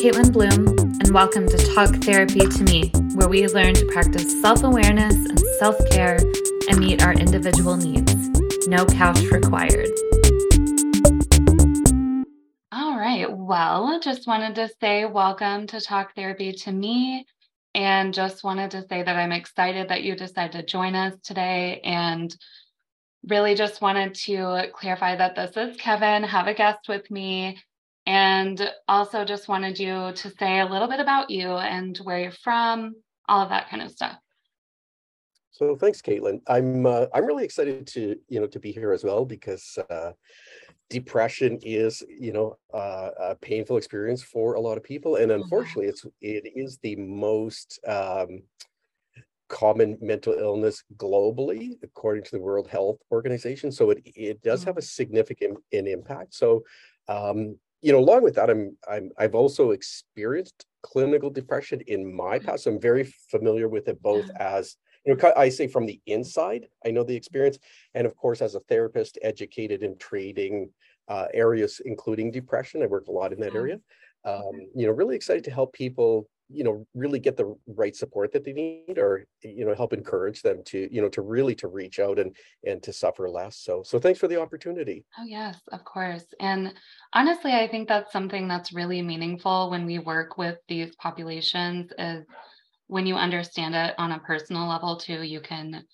Caitlin Bloom, and welcome to Talk Therapy to Me, where we learn to practice self awareness and self care and meet our individual needs. No couch required. All right. Well, just wanted to say welcome to Talk Therapy to Me. And just wanted to say that I'm excited that you decided to join us today. And really just wanted to clarify that this is Kevin, have a guest with me. And also just wanted you to say a little bit about you and where you're from, all of that kind of stuff. So thanks, Caitlin. I'm uh, I'm really excited to you know to be here as well because uh, depression is you know uh, a painful experience for a lot of people, and mm-hmm. unfortunately, it's it is the most um, common mental illness globally, according to the World Health Organization. So it it does have a mm-hmm. significant impact. So um, you know, along with that, I'm, I'm I've also experienced clinical depression in my past. So I'm very familiar with it both as you know, I say from the inside, I know the experience, and of course, as a therapist, educated in trading uh, areas, including depression, I work a lot in that area. Um, you know, really excited to help people you know really get the right support that they need or you know help encourage them to you know to really to reach out and and to suffer less. So so thanks for the opportunity. Oh yes of course. And honestly i think that's something that's really meaningful when we work with these populations is when you understand it on a personal level too you can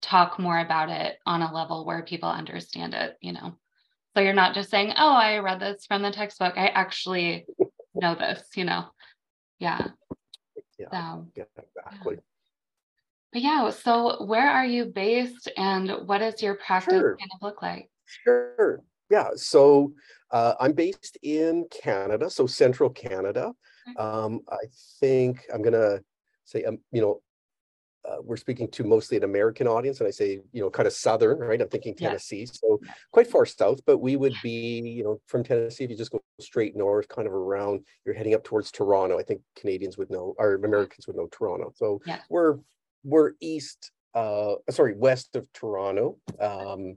talk more about it on a level where people understand it you know? So you're not just saying oh i read this from the textbook. I actually know this you know yeah. Yeah. So, yeah, exactly. But yeah, so where are you based and what does your practice sure. kind of look like? Sure. Yeah. So uh, I'm based in Canada, so central Canada. Um, I think I'm going to say, um, you know, uh, we're speaking to mostly an American audience, and I say, you know, kind of southern, right? I'm thinking Tennessee, yeah. so quite far south, but we would be, you know, from Tennessee, if you just go straight north, kind of around, you're heading up towards Toronto. I think Canadians would know, or Americans would know Toronto. So yeah. we're we're east, uh, sorry, west of Toronto, um,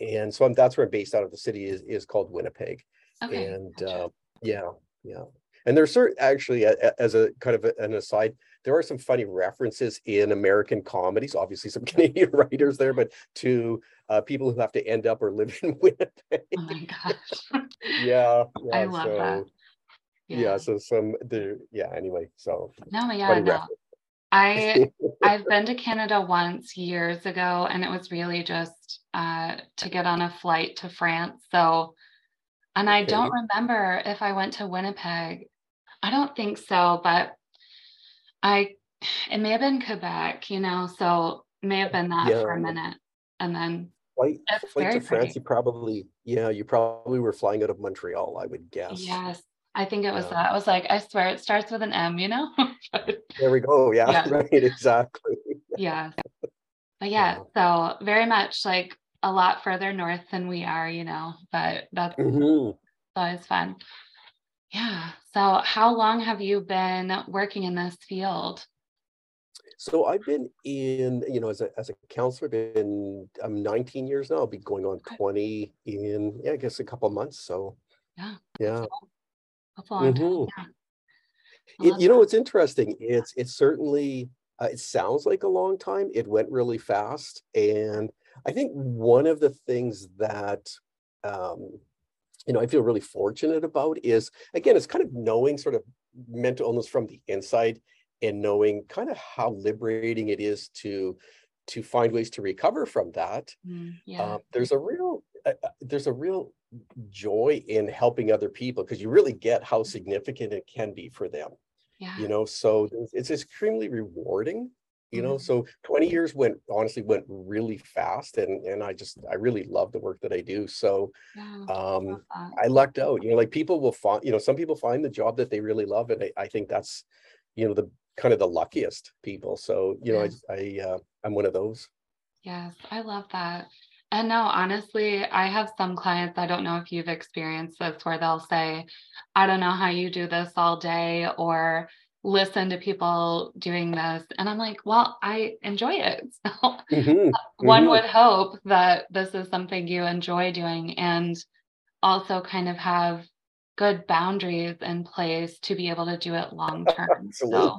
and so I'm, that's where I'm based out of. The city is is called Winnipeg, okay. and gotcha. uh, yeah, yeah. And there's certain actually, as a kind of an aside, there are some funny references in American comedies, obviously some Canadian writers there, but to uh, people who have to end up or live in Winnipeg. Oh my gosh. yeah, yeah. I love so, that. Yeah. yeah. So some the yeah. Anyway, so no, yeah, no. I I've been to Canada once years ago, and it was really just uh, to get on a flight to France. So, and I okay. don't remember if I went to Winnipeg. I don't think so, but I it may have been Quebec, you know, so may have been that yeah. for a minute. And then flight, flight to France, you probably, yeah, you probably were flying out of Montreal, I would guess. Yes. I think it was yeah. that. I was like, I swear it starts with an M, you know? there we go. Yeah, yeah. right. Exactly. yeah. But yeah, yeah, so very much like a lot further north than we are, you know, but that's mm-hmm. always fun. Yeah. So, how long have you been working in this field? So I've been in, you know, as a as a counselor, been I'm 19 years now. I'll be going on 20 in, yeah, I guess a couple months. So yeah, yeah, mm-hmm. yeah. It, you know, it's interesting. It's it's certainly uh, it sounds like a long time. It went really fast, and I think one of the things that um, you know, I feel really fortunate about is again, it's kind of knowing sort of mental illness from the inside and knowing kind of how liberating it is to to find ways to recover from that. Mm, yeah. uh, there's a real uh, uh, there's a real joy in helping other people because you really get how significant it can be for them. Yeah. You know, so it's extremely rewarding you know mm-hmm. so 20 years went honestly went really fast and and i just i really love the work that i do so yeah, um I, I lucked out you know like people will find you know some people find the job that they really love and I, I think that's you know the kind of the luckiest people so you know i i uh, i'm one of those. Yes i love that and no honestly i have some clients i don't know if you've experienced this where they'll say i don't know how you do this all day or listen to people doing this and i'm like well i enjoy it so mm-hmm. one mm-hmm. would hope that this is something you enjoy doing and also kind of have good boundaries in place to be able to do it long term. so,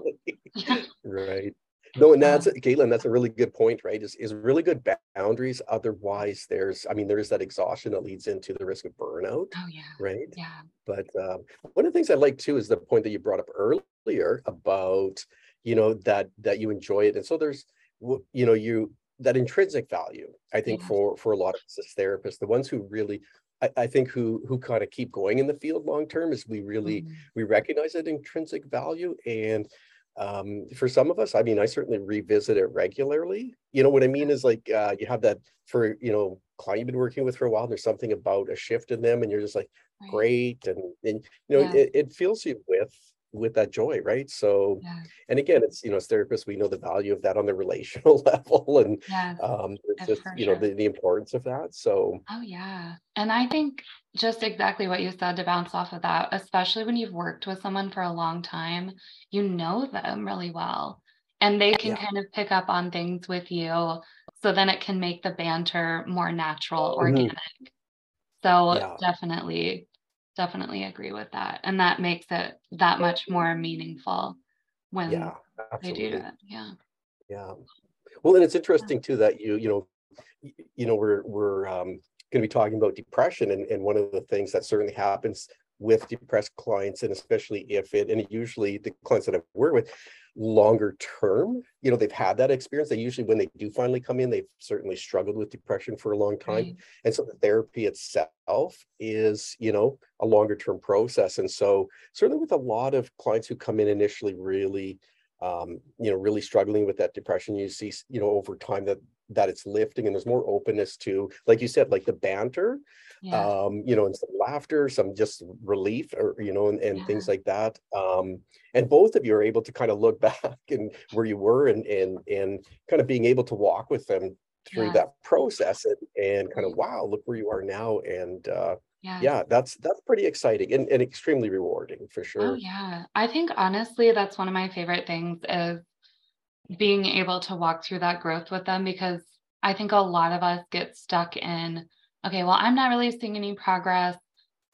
right. No, and that's Caitlin, that's a really good point, right? Is is really good boundaries. Otherwise, there's, I mean, there is that exhaustion that leads into the risk of burnout. Oh yeah. Right. Yeah. But um, one of the things I like too is the point that you brought up earlier about, you know, that that you enjoy it. And so there's you know, you that intrinsic value, I think, for for a lot of us as therapists, the ones who really I, I, think who who kind of keep going in the field long term is we really mm-hmm. we recognize that intrinsic value and um, for some of us, I mean, I certainly revisit it regularly. You know what I mean is like uh, you have that for you know client you've been working with for a while. there's something about a shift in them, and you're just like, right. great, and and you know yeah. it, it fills you with with that joy right so yeah. and again it's you know as therapists we know the value of that on the relational level and yeah, um it's just you sure. know the, the importance of that so oh yeah and i think just exactly what you said to bounce off of that especially when you've worked with someone for a long time you know them really well and they can yeah. kind of pick up on things with you so then it can make the banter more natural mm-hmm. organic mm-hmm. so definitely definitely agree with that. And that makes it that much more meaningful when yeah, they do that. Yeah. Yeah. Well, and it's interesting too that you, you know, you know, we're we're um, going to be talking about depression, and, and one of the things that certainly happens with depressed clients, and especially if it, and usually the clients that I've worked with, longer term you know they've had that experience. They usually when they do finally come in they've certainly struggled with depression for a long time. Right. and so the therapy itself is you know a longer term process. And so certainly with a lot of clients who come in initially really um, you know really struggling with that depression you see you know over time that that it's lifting and there's more openness to like you said like the banter yeah. um you know and some laughter some just relief or you know and, and yeah. things like that um and both of you are able to kind of look back and where you were and and and kind of being able to walk with them through yeah. that process and, and kind of wow look where you are now and uh yeah. yeah that's that's pretty exciting and, and extremely rewarding for sure oh yeah i think honestly that's one of my favorite things is being able to walk through that growth with them because I think a lot of us get stuck in, okay, well, I'm not really seeing any progress.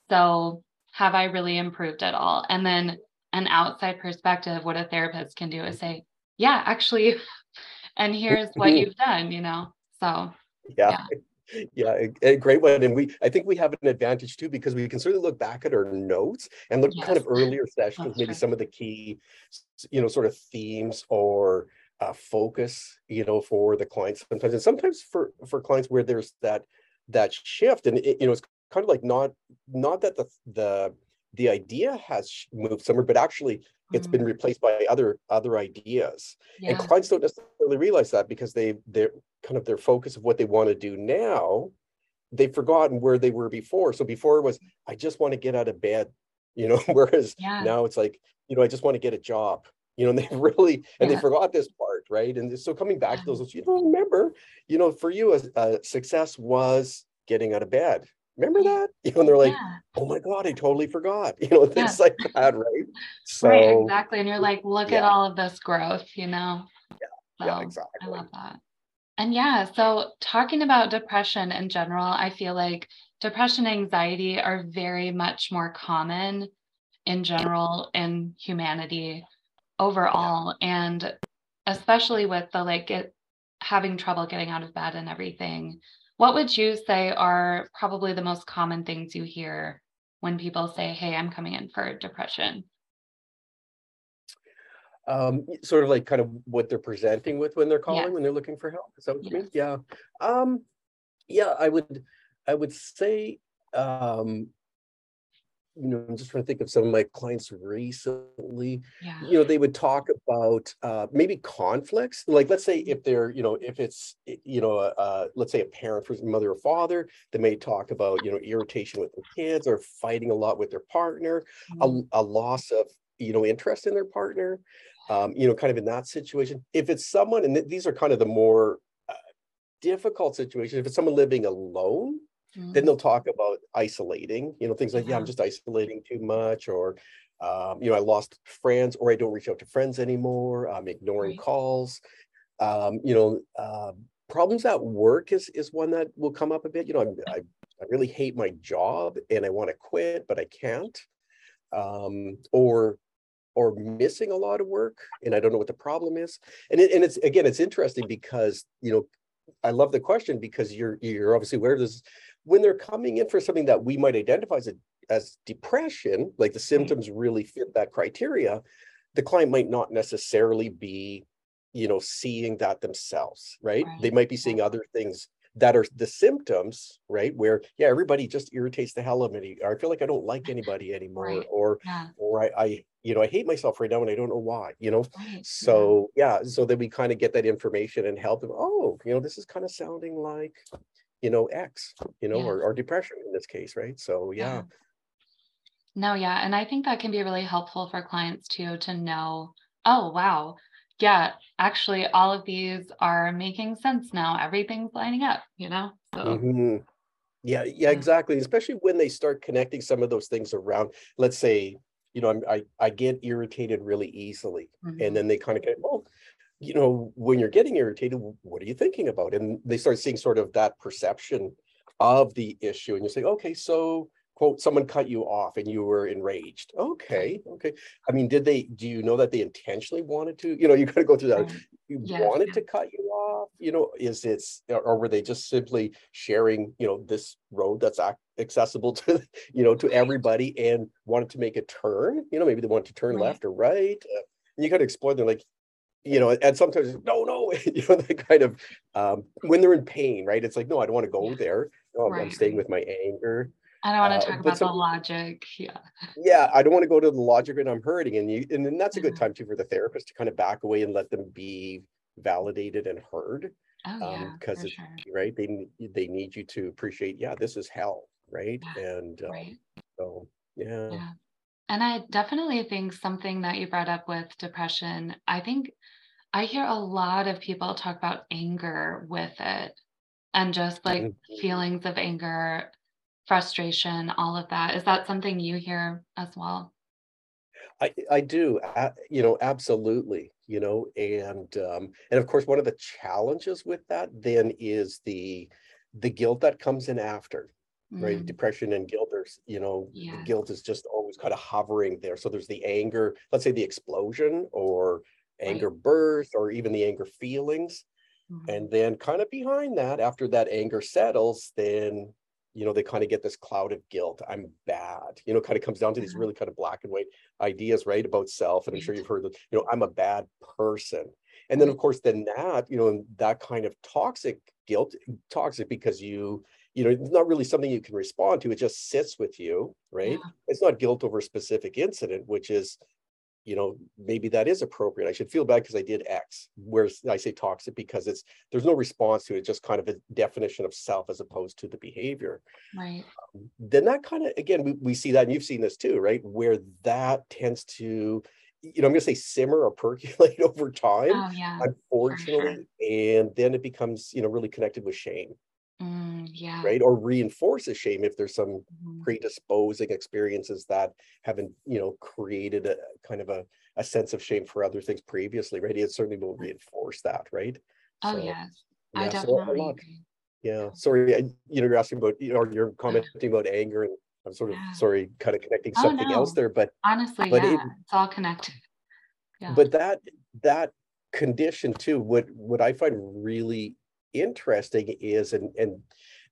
So have I really improved at all? And then an outside perspective, what a therapist can do is say, yeah, actually, and here's what mm-hmm. you've done, you know? So, yeah. yeah. Yeah, a, great one. And we, I think we have an advantage too, because we can certainly look back at our notes and look yes. kind of earlier sessions, That's maybe some of the key, you know, sort of themes or uh, focus, you know, for the clients sometimes, and sometimes for for clients where there's that that shift, and it, you know, it's kind of like not not that the the the idea has moved somewhere, but actually it's mm. been replaced by other other ideas. Yeah. And clients don't necessarily realize that because they they're kind of their focus of what they want to do now, they've forgotten where they were before. So before it was, I just want to get out of bed, you know, whereas yeah. now it's like, you know, I just want to get a job you know, and they really and yeah. they forgot this part, right? And so coming back to those, you don't remember, you know, for you, a, success was getting out of bed. Remember that? You know, and they're like, yeah. "Oh my god, I totally forgot." You know, things yeah. like that, right? So right, exactly. And you're like, "Look at all of this growth," you know. Yeah, so, yeah, exactly. I love that. And yeah, so talking about depression in general, I feel like depression anxiety are very much more common in general in humanity overall and especially with the like get, having trouble getting out of bed and everything what would you say are probably the most common things you hear when people say hey i'm coming in for depression um, sort of like kind of what they're presenting with when they're calling when they're looking for help is that what you mean? Yeah. Um yeah i would i would say um you know, I'm just trying to think of some of my clients recently. Yeah. You know, they would talk about uh, maybe conflicts. Like, let's say if they're, you know, if it's, you know, uh, let's say a parent, for mother or father, they may talk about, you know, irritation with their kids or fighting a lot with their partner, mm-hmm. a, a, loss of, you know, interest in their partner. Um, you know, kind of in that situation. If it's someone, and th- these are kind of the more uh, difficult situations. If it's someone living alone, Mm-hmm. Then they'll talk about isolating, you know, things like, yeah, I'm just isolating too much, or, um, you know, I lost friends, or I don't reach out to friends anymore. I'm ignoring right. calls. Um, you know, uh, problems at work is is one that will come up a bit. You know, I'm, I I really hate my job and I want to quit, but I can't. um, or or missing a lot of work and i don't know what the problem is and it, and it's again it's interesting because you know i love the question because you're you're obviously aware of this when they're coming in for something that we might identify as a, as depression like the mm. symptoms really fit that criteria the client might not necessarily be you know seeing that themselves right, right. they might be seeing other things that are the symptoms, right? Where yeah, everybody just irritates the hell out of me, or I feel like I don't like anybody anymore, right. or yeah. or I, I you know I hate myself right now and I don't know why, you know. Right. So yeah. yeah, so then we kind of get that information and help them. Oh, you know, this is kind of sounding like, you know, X, you know, yeah. or, or depression in this case, right? So yeah. No, yeah, and I think that can be really helpful for clients too to know. Oh wow, yeah, actually, all of these are making sense now. Everything's lining up, you know? So. Mm-hmm. Yeah, yeah, exactly. Especially when they start connecting some of those things around, let's say, you know, I'm, i I get irritated really easily, mm-hmm. and then they kind of get, well, you know, when you're getting irritated, what are you thinking about? And they start seeing sort of that perception of the issue, and you say, okay, so quote someone cut you off and you were enraged. Okay okay. I mean did they do you know that they intentionally wanted to you know you got to go through that. You yes, wanted to cut you off? You know is it or were they just simply sharing you know this road that's accessible to you know to everybody and wanted to make a turn? You know maybe they wanted to turn right. left or right uh, and you got to explore they're like you know and sometimes no no you know they kind of um, when they're in pain right it's like no i don't want to go yeah. there no, right. i'm staying with my anger I don't want to uh, talk uh, about some, the logic. Yeah. Yeah, I don't want to go to the logic and I'm hurting. And you and then that's a good time too for the therapist to kind of back away and let them be validated and heard. Oh, yeah, because um, sure. right, they they need you to appreciate, yeah, this is hell, right? Yeah, and um, right. so yeah. yeah. And I definitely think something that you brought up with depression, I think I hear a lot of people talk about anger with it and just like mm-hmm. feelings of anger frustration, all of that. Is that something you hear as well? I, I do, you know, absolutely, you know, and um, and of course, one of the challenges with that then is the the guilt that comes in after, mm. right? Depression and guilt. There's, you know, yeah. guilt is just always kind of hovering there. So there's the anger, let's say the explosion or anger right. burst, or even the anger feelings, mm-hmm. and then kind of behind that, after that anger settles, then you know, they kind of get this cloud of guilt. I'm bad, you know, kind of comes down to these mm-hmm. really kind of black and white ideas, right, about self. And I'm sure you've heard that, you know, I'm a bad person. And then, of course, then that, you know, that kind of toxic guilt, toxic because you, you know, it's not really something you can respond to. It just sits with you, right? Yeah. It's not guilt over a specific incident, which is you know, maybe that is appropriate. I should feel bad because I did X. Whereas I say toxic because it's there's no response to it, just kind of a definition of self as opposed to the behavior. Right. Um, then that kind of again we, we see that, and you've seen this too, right? Where that tends to, you know, I'm gonna say simmer or percolate over time. Oh, yeah, unfortunately. Sure. And then it becomes, you know, really connected with shame. Mm, yeah. Right. Or reinforces shame if there's some mm-hmm. predisposing experiences that haven't, you know, created a kind of a, a sense of shame for other things previously, right? It certainly will reinforce that, right? Oh so, yes. Yeah, I definitely so agree. Yeah. Sorry, I, you know, you're asking about, you know, you're commenting about anger and I'm sort of yeah. sorry, kind of connecting oh, something no. else there, but honestly, but yeah, it, it's all connected. Yeah. But that that condition too, what what I find really interesting is and and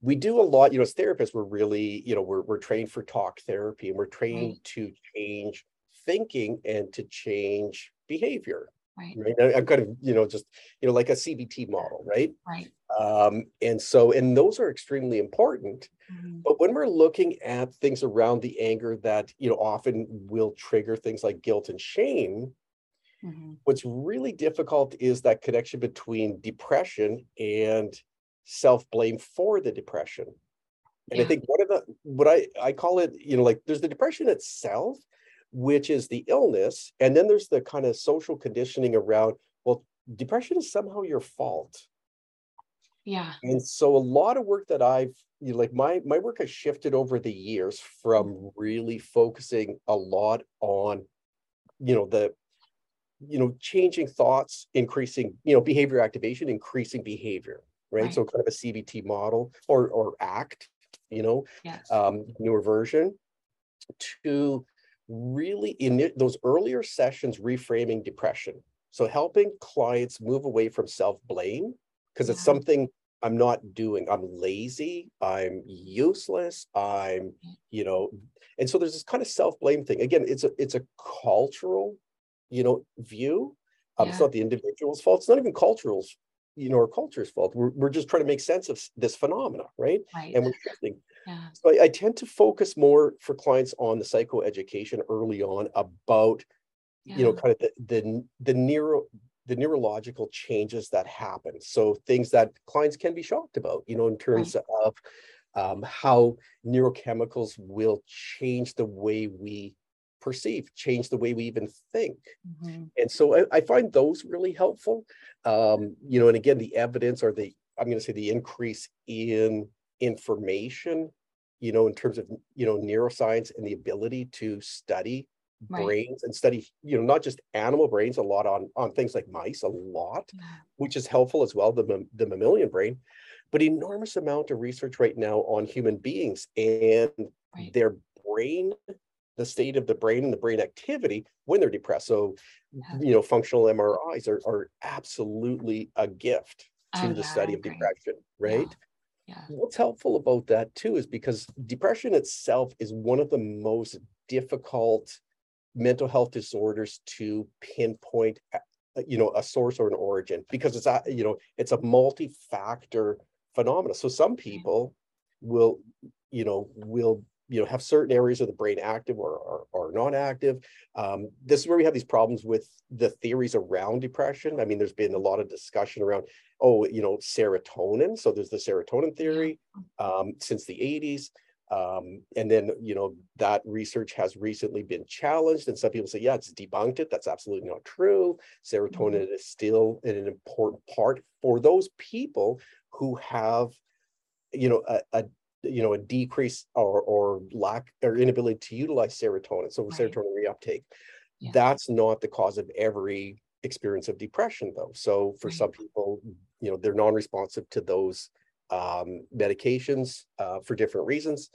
we do a lot you know as therapists we're really you know we're, we're trained for talk therapy and we're trained right. to change thinking and to change behavior right. right i'm kind of you know just you know like a cbt model right right um and so and those are extremely important mm-hmm. but when we're looking at things around the anger that you know often will trigger things like guilt and shame Mm-hmm. What's really difficult is that connection between depression and self blame for the depression. And yeah. I think one of the what I I call it, you know, like there's the depression itself, which is the illness, and then there's the kind of social conditioning around. Well, depression is somehow your fault. Yeah. And so a lot of work that I've you know, like my my work has shifted over the years from really focusing a lot on you know the you know, changing thoughts, increasing, you know, behavior activation, increasing behavior, right? right. So kind of a CBT model or or ACT, you know, yes. um, newer version to really in those earlier sessions reframing depression so helping clients move away from self-blame because yeah. it's something i'm not doing i'm lazy i'm useless i'm you know and so there's this kind of self-blame thing again it's a it's a cultural you know view um, yeah. it's not the individual's fault it's not even cultural's you know our culture's fault we're, we're just trying to make sense of this phenomena right, right. and we're shifting yeah. so I, I tend to focus more for clients on the psychoeducation early on about yeah. you know kind of the the, the neuro the neurological changes that happen so things that clients can be shocked about you know in terms right. of um, how neurochemicals will change the way we perceive, change the way we even think. Mm-hmm. And so I, I, find those really helpful. Um, you know, and again, the evidence or the, I'm going to say the increase in information, you know, in terms of, you know, neuroscience and the ability to study right. brains and study, you know, not just animal brains, a lot on, on things like mice, a lot, yeah. which is helpful as well, the, the mammalian brain, but enormous amount of research right now on human beings and right. their brain the state of the brain and the brain activity when they're depressed. So, yeah. you know, functional MRIs are, are absolutely a gift to oh, the yeah, study of depression, right? Yeah. yeah. What's helpful about that too is because depression itself is one of the most difficult mental health disorders to pinpoint uh, you know a source or an origin because it's a you know it's a multi-factor phenomena so some people will you know will you know have certain areas of the brain active or, or, or not active. Um, this is where we have these problems with the theories around depression. I mean there's been a lot of discussion around oh you know serotonin. So there's the serotonin theory um, since the 80s um, and then you know that research has recently been challenged and some people say yeah it's debunked it. That's absolutely not true. Serotonin mm-hmm. is still an important part for those people who have you know a, a you know a decrease or or lack or inability to utilize serotonin so right. serotonin reuptake yeah. that's not the cause of every experience of depression though so for right. some people you know they're non-responsive to those um, medications uh, for different reasons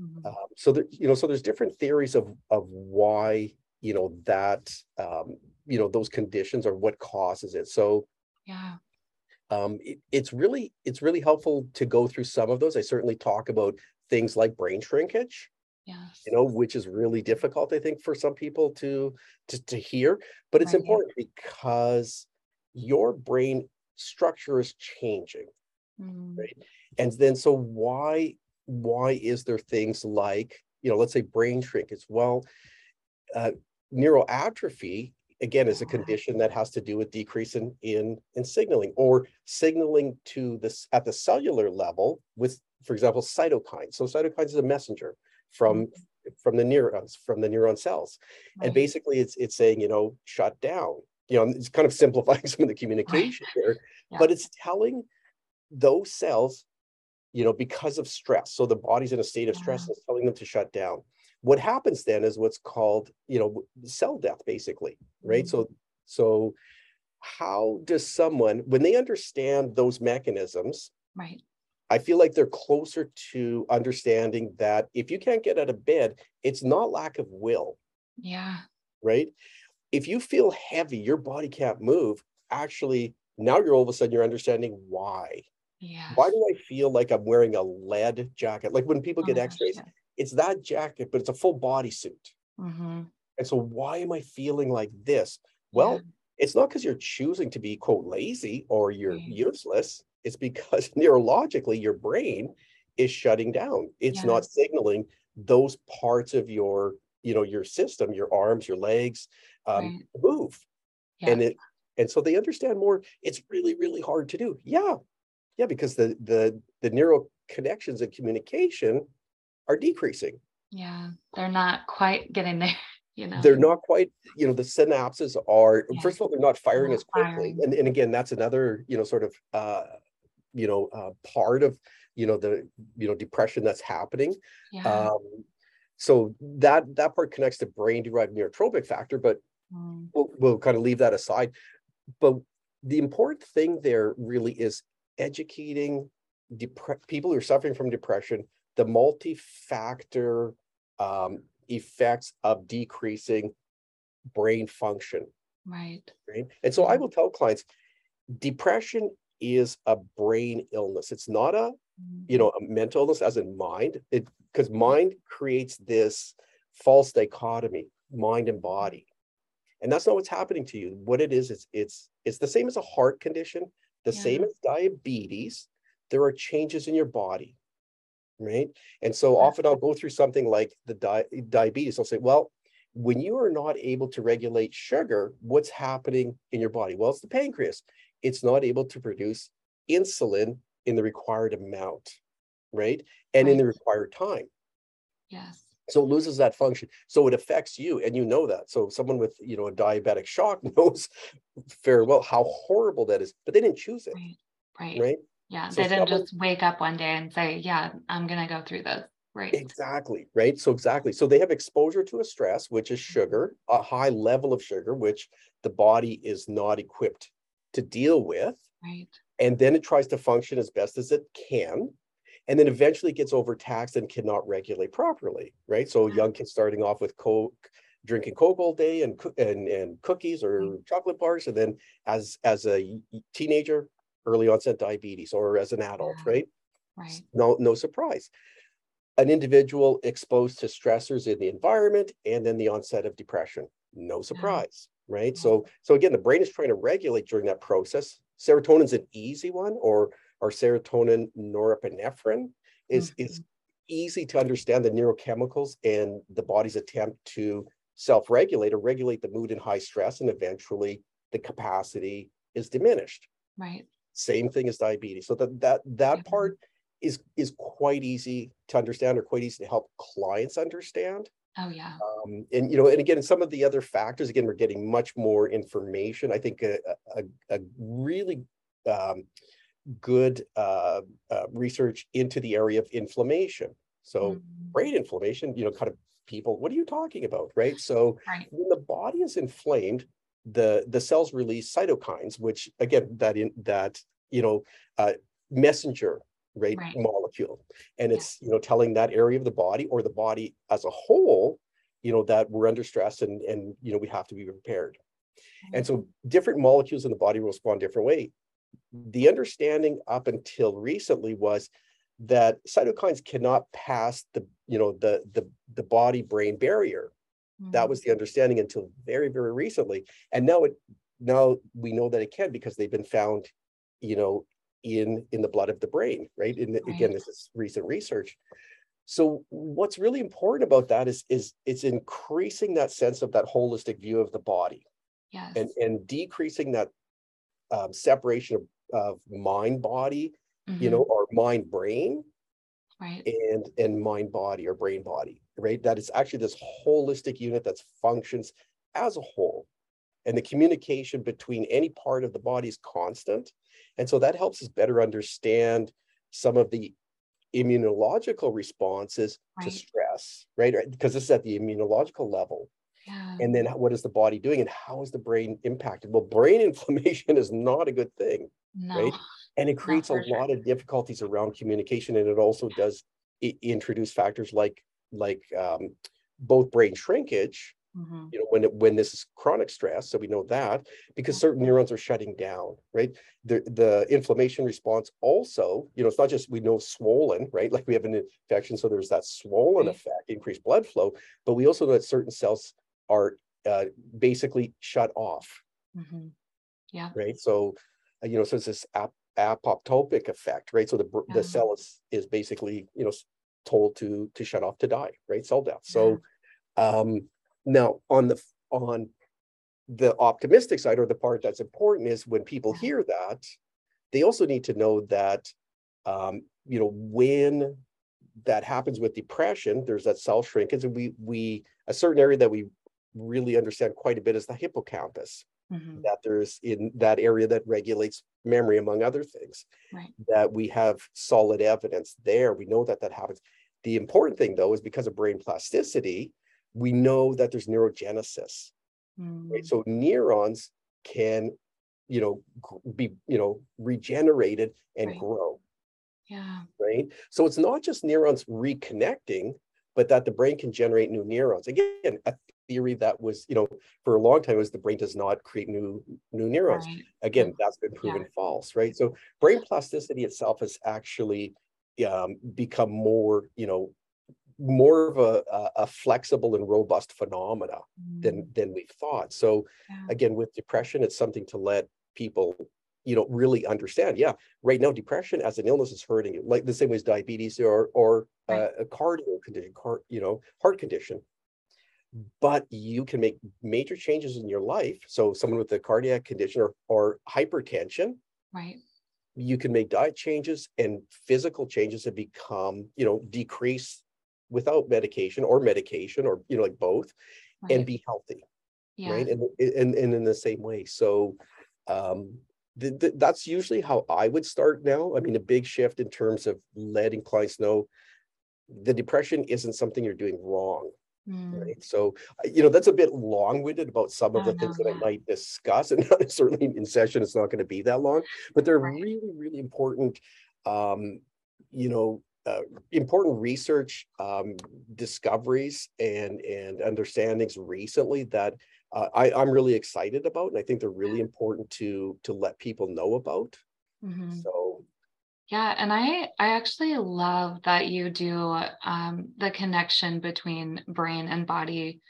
mm-hmm. um, so there you know so there's different theories of of why you know that um, you know those conditions or what causes it so yeah um, it, it's really it's really helpful to go through some of those. I certainly talk about things like brain shrinkage, yes. you know, which is really difficult, I think, for some people to to, to hear. But it's right. important because your brain structure is changing, mm. right? And then so why why is there things like you know, let's say brain shrinkage? Well, uh, neuroatrophy again is a condition that has to do with decrease in, in, in signaling or signaling to this at the cellular level with, for example, cytokines. So cytokines is a messenger from mm-hmm. from the neurons, from the neuron cells. Right. And basically it's it's saying, you know, shut down. You know, it's kind of simplifying some of the communication right. there, yeah. but it's telling those cells, you know, because of stress. So the body's in a state of stress yeah. and it's telling them to shut down what happens then is what's called you know cell death basically right? Mm-hmm. so so how does someone when they understand those mechanisms right. I feel like they're closer to understanding that if you can't get out of bed it's not lack of will. Yeah. Right? If you feel heavy your body can't move actually now you're all of a sudden you're understanding why. Yeah. Why do i feel like i'm wearing a lead jacket? Like when people oh get x-rays gosh, it's that jacket, but it's a full body suit. Mm-hmm. And so, why am I feeling like this? Well, yeah. it's not because you're choosing to be quote lazy or you're right. useless. It's because neurologically your brain is shutting down. It's yeah. not signaling those parts of your, you know, your system, your arms, your legs, um, right. move. Yeah. And it, and so they understand more. It's really, really hard to do. Yeah, yeah, because the the the neural connections and communication are decreasing. Yeah, they're not quite getting there. You know, they're not quite. You know, the synapses are. Yeah. First of all, they're not firing not as quickly, firing. and and again, that's another you know sort of uh, you know uh, part of you know the you know depression that's happening. Yeah. Um, so that that part connects to brain derived neurotrophic factor, but mm. we'll, we'll kind of leave that aside. But the important thing there really is educating depre- people who are suffering from depression the multi-factor um, effects of decreasing brain function. Right. Right. And so I will tell clients depression is a brain illness. It's not a, you know, a mental illness as in mind. It because mind creates this false dichotomy, mind and body. And that's not what's happening to you. What it is, it's it's it's the same as a heart condition, the yeah. same as diabetes. There are changes in your body, right? And so often I'll go through something like the di- diabetes. I'll say, well, when you are not able to regulate sugar, what's happening in your body? Well, it's the pancreas. It's not able to produce insulin in the required amount, right? And right. in the required time. Yes. So it loses that function. So it affects you, and you know that. So someone with you know a diabetic shock knows very well how horrible that is, but they didn't choose it. Right. Right. right? Yeah. So they didn't someone, just wake up one day and say, Yeah, I'm gonna go through this. Right. Exactly. Right. So exactly. So they have exposure to a stress, which is mm-hmm. sugar, a high level of sugar, which the body is not equipped to deal with. Right. And then it tries to function as best as it can. And then eventually gets overtaxed and cannot regulate properly. Right. So young kids starting off with Coke, drinking Coke all day and and, and cookies or right. chocolate bars. And then as as a teenager, early onset diabetes, or as an adult, yeah. right? Right. No, no surprise an individual exposed to stressors in the environment and then the onset of depression no surprise right so so again the brain is trying to regulate during that process serotonin's an easy one or or serotonin norepinephrine is mm-hmm. is easy to understand the neurochemicals and the body's attempt to self-regulate or regulate the mood in high stress and eventually the capacity is diminished right same thing as diabetes so that that that mm-hmm. part is is quite easy to understand or quite easy to help clients understand. Oh yeah. Um, and you know, and again, some of the other factors. Again, we're getting much more information. I think a, a, a really um, good uh, uh, research into the area of inflammation. So mm-hmm. brain inflammation, you know, kind of people. What are you talking about, right? So right. when the body is inflamed, the the cells release cytokines, which again, that in that you know, uh, messenger right, right. molecule. And it's you know telling that area of the body or the body as a whole you know that we're under stress and and you know we have to be prepared. And so different molecules in the body will respond different way. The understanding up until recently was that cytokines cannot pass the you know the the, the body brain barrier mm-hmm. that was the understanding until very very recently and now it now we know that it can because they've been found you know in in the blood of the brain right and right. again this is recent research so what's really important about that is is it's increasing that sense of that holistic view of the body yes. and and decreasing that um, separation of, of mind body mm-hmm. you know mm-hmm. or mind brain right and and mind body or brain body right that is actually this holistic unit that functions as a whole and the communication between any part of the body is constant and so that helps us better understand some of the immunological responses right. to stress, right? Because this is at the immunological level. Yeah. And then what is the body doing and how is the brain impacted? Well, brain inflammation is not a good thing, no, right? And it creates a sure. lot of difficulties around communication. And it also does introduce factors like like um, both brain shrinkage Mm-hmm. You know, when it, when this is chronic stress, so we know that because certain neurons are shutting down, right? The the inflammation response also, you know, it's not just we know swollen, right? Like we have an infection, so there's that swollen right. effect, increased blood flow, but we also know that certain cells are uh, basically shut off. Mm-hmm. Yeah. Right. So, uh, you know, so it's this ap- apoptotic effect, right? So the yeah. the cell is is basically, you know, told to to shut off to die, right? Cell death. So. Um, now, on the on the optimistic side, or the part that's important, is when people hear that, they also need to know that um, you know when that happens with depression, there's that cell shrinkage, and we we a certain area that we really understand quite a bit is the hippocampus. Mm-hmm. That there's in that area that regulates memory, among other things. Right. That we have solid evidence there. We know that that happens. The important thing, though, is because of brain plasticity, we know that there's neurogenesis. Mm. Right? So neurons can, you know, be, you know, regenerated and right. grow. Yeah. Right. So it's not just neurons reconnecting, but that the brain can generate new neurons. Again, a theory that was, you know, for a long time was the brain does not create new new neurons. Right. Again, that's been proven yeah. false, right? So brain plasticity itself is actually um, become more, you know, more of a, a, flexible and robust phenomena mm. than than we thought. So yeah. again, with depression, it's something to let people you know really understand yeah right now depression as an illness is hurting you like the same way as diabetes or or right. uh, a cardio condition car, you know heart condition but you can make major changes in your life so someone with a cardiac condition or, or hypertension right you can make diet changes and physical changes that become you know decrease without medication or medication or you know like both right. and be healthy yeah. right and, and and in the same way so um the, the, that's usually how i would start now i mean a big shift in terms of letting clients know the depression isn't something you're doing wrong Mm. Right. So, you know, that's a bit long winded about some of the things that I might discuss. And certainly in session, it's not going to be that long, but they're right. really, really important, um, you know, uh, important research um, discoveries and and understandings recently that uh, I, I'm really excited about, and I think they're really important to to let people know about. Mm-hmm. So, yeah, and I I actually love that you do um, the connection between brain and body,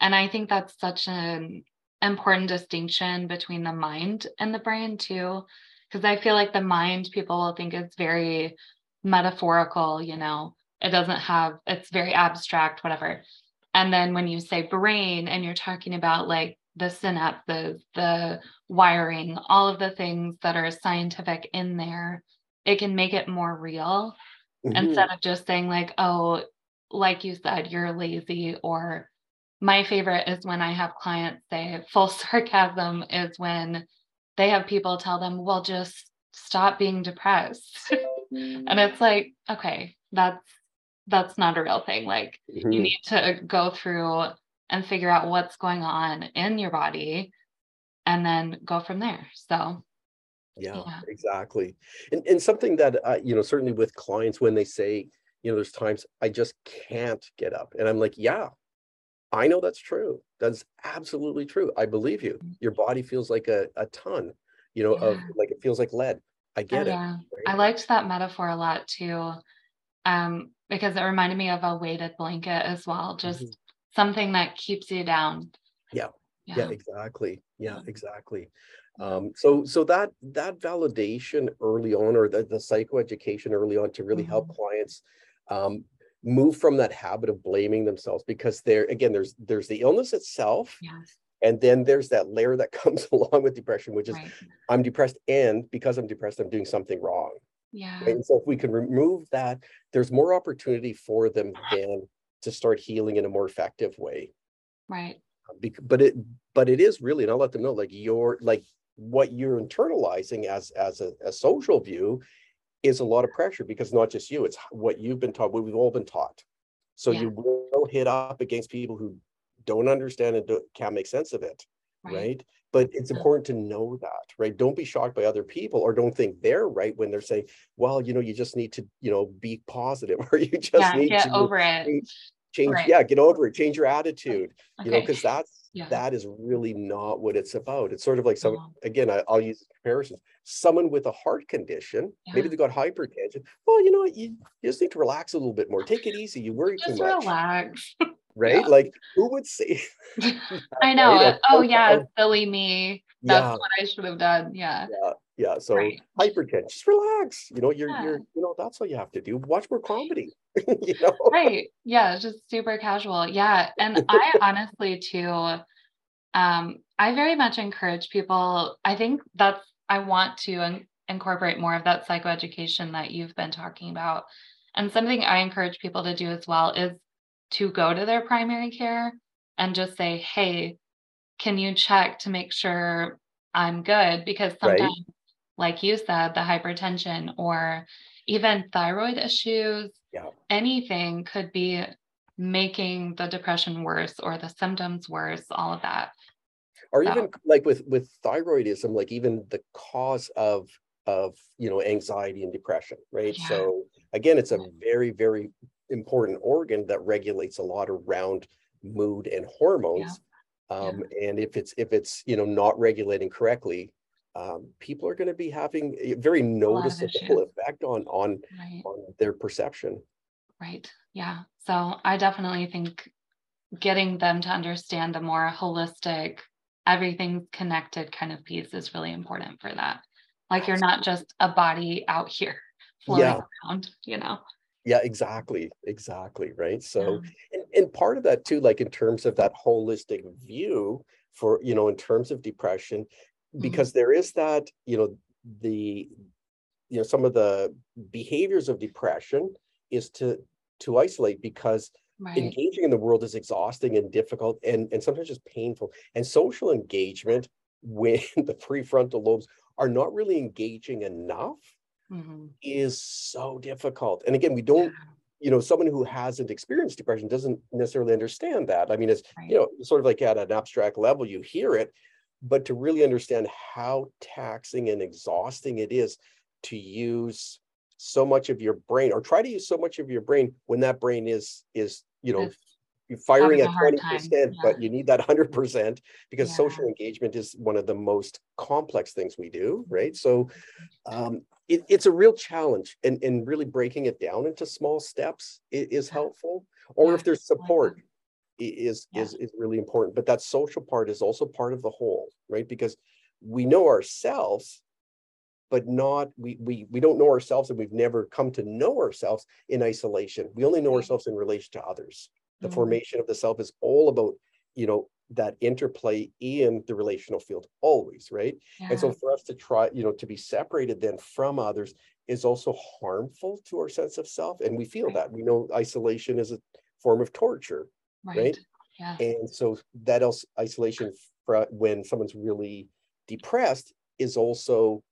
and I think that's such an important distinction between the mind and the brain too, because I feel like the mind people will think is very metaphorical, you know, it doesn't have, it's very abstract, whatever. And then when you say brain and you're talking about like the synapses, the wiring, all of the things that are scientific in there, it can make it more real mm-hmm. instead of just saying, like, oh, like you said, you're lazy. Or my favorite is when I have clients say, full sarcasm is when they have people tell them, well, just stop being depressed. and it's like okay that's that's not a real thing like mm-hmm. you need to go through and figure out what's going on in your body and then go from there so yeah, yeah. exactly and, and something that uh, you know certainly with clients when they say you know there's times i just can't get up and i'm like yeah i know that's true that's absolutely true i believe you mm-hmm. your body feels like a, a ton you know yeah. of like it feels like lead I get oh, yeah. it. Right? I liked that metaphor a lot too, um, because it reminded me of a weighted blanket as well, just mm-hmm. something that keeps you down. Yeah. Yeah. Yeah, exactly. Yeah, exactly. Um, so so that that validation early on or the, the psychoeducation early on to really mm-hmm. help clients um, move from that habit of blaming themselves because there again there's there's the illness itself yes and then there's that layer that comes along with depression which is right. i'm depressed and because i'm depressed i'm doing something wrong yeah right? and so if we can remove that there's more opportunity for them then to start healing in a more effective way right but it but it is really and i'll let them know like your like what you're internalizing as as a, a social view is a lot of pressure because not just you it's what you've been taught what we've all been taught so yeah. you will hit up against people who don't understand and can't make sense of it right. right. but it's important to know that right don't be shocked by other people or don't think they're right when they're saying well you know you just need to you know be positive or you just yeah, need get to over it change right. yeah get over it change your attitude okay. you know because that's yeah. that is really not what it's about it's sort of like some again I, will use comparisons someone with a heart condition yeah. maybe they got hypertension well you know what you, you, just need to relax a little bit more take it easy you worry just too much Just relax right? Yeah. Like who would say I know. Right? Oh, oh yeah, oh. silly me. That's what I should have done. Yeah. Yeah. Yeah. So right. hypertension, just relax. You know, you're you're you know, that's all you have to do. Watch more comedy. you know? Right. Yeah, just super casual. Yeah. And I honestly too, um, I very much encourage people. I think that's I want to in- incorporate more of that psychoeducation that you've been talking about. And something I encourage people to do as well is to go to their primary care and just say, hey, can you check to make sure I'm good? Because sometimes, right. like you said, the hypertension or even thyroid issues, yeah. anything could be making the depression worse or the symptoms worse, all of that. Or so. even like with with thyroidism, like even the cause of of you know anxiety and depression, right? Yeah. So again, it's a very very important organ that regulates a lot around mood and hormones. Yeah. Um. And if it's if it's you know not regulating correctly, um, people are going to be having a very noticeable a effect on on right. on their perception. Right. Yeah. So I definitely think getting them to understand the more holistic, everything's connected kind of piece is really important for that. Like you're not just a body out here floating yeah. around, you know yeah exactly exactly right so yeah. and, and part of that too like in terms of that holistic view for you know in terms of depression. Because mm-hmm. there is that you know the you know some of the behaviors of depression is to to isolate because right. engaging in the world is exhausting and difficult and and sometimes just painful and social engagement when the prefrontal lobes are not really engaging enough mm-hmm. is so difficult. And again, we don't, you know, someone who hasn't experienced depression doesn't necessarily understand that. I mean, it's, right. you know, sort of like at an abstract level, you hear it, but to really understand how taxing and exhausting it is to use so much of your brain or try to use so much of your brain when that brain is is you know you're firing at 20%, yeah. but you need that 100% because yeah. social engagement is one of the most complex things we do, right? So um, it, it's a real challenge and, and really breaking it down into small steps is, helpful. Or yeah. if there's support is, is, is really important. But that social part is also part of the whole, right? Because we know ourselves, but not we we we don't know ourselves and we've never come to know ourselves in isolation. We only know ourselves in relation to others the mm-hmm. formation of the self is all about you know that interplay in the relational field always right yeah. and so for us to try you know to be separated then from others is also harmful to our sense of self and we feel that we know isolation is a form of torture right, right? Yeah. and so that else isolation for when someone's really depressed is also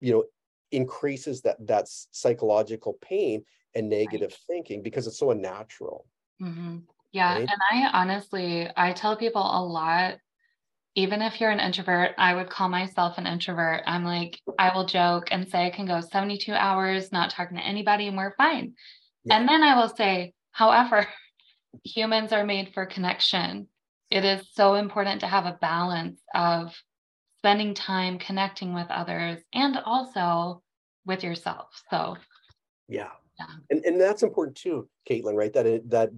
you know increases that that's psychological pain and negative right. thinking because it's so unnatural Mm-hmm. Yeah. Right? And I honestly, I tell people a lot, even if you're an introvert, I would call myself an introvert. I'm like, I will joke and say I can go 72 hours not talking to anybody and we're fine. Yeah. And then I will say, however, humans are made for connection. It is so important to have a balance of spending time connecting with others and also with yourself. So, yeah. yeah. And, and that's important too, Caitlin, right? That, it, that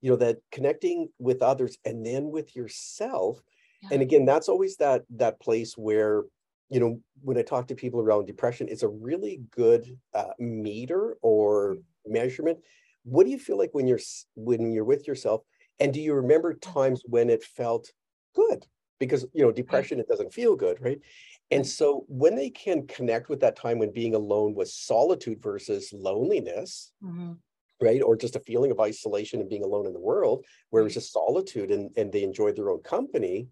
you know that connecting with others and then with yourself yeah. and again that's always that that place where you know when i talk to people around depression it's a really good uh, meter or measurement what do you feel like when you're when you're with yourself and do you remember times when it felt good because you know depression it doesn't feel good right and so when they can connect with that time when being alone was solitude versus loneliness mm-hmm right? Or just a feeling of isolation and being alone in the world, where it was just solitude and, and they enjoyed their own company.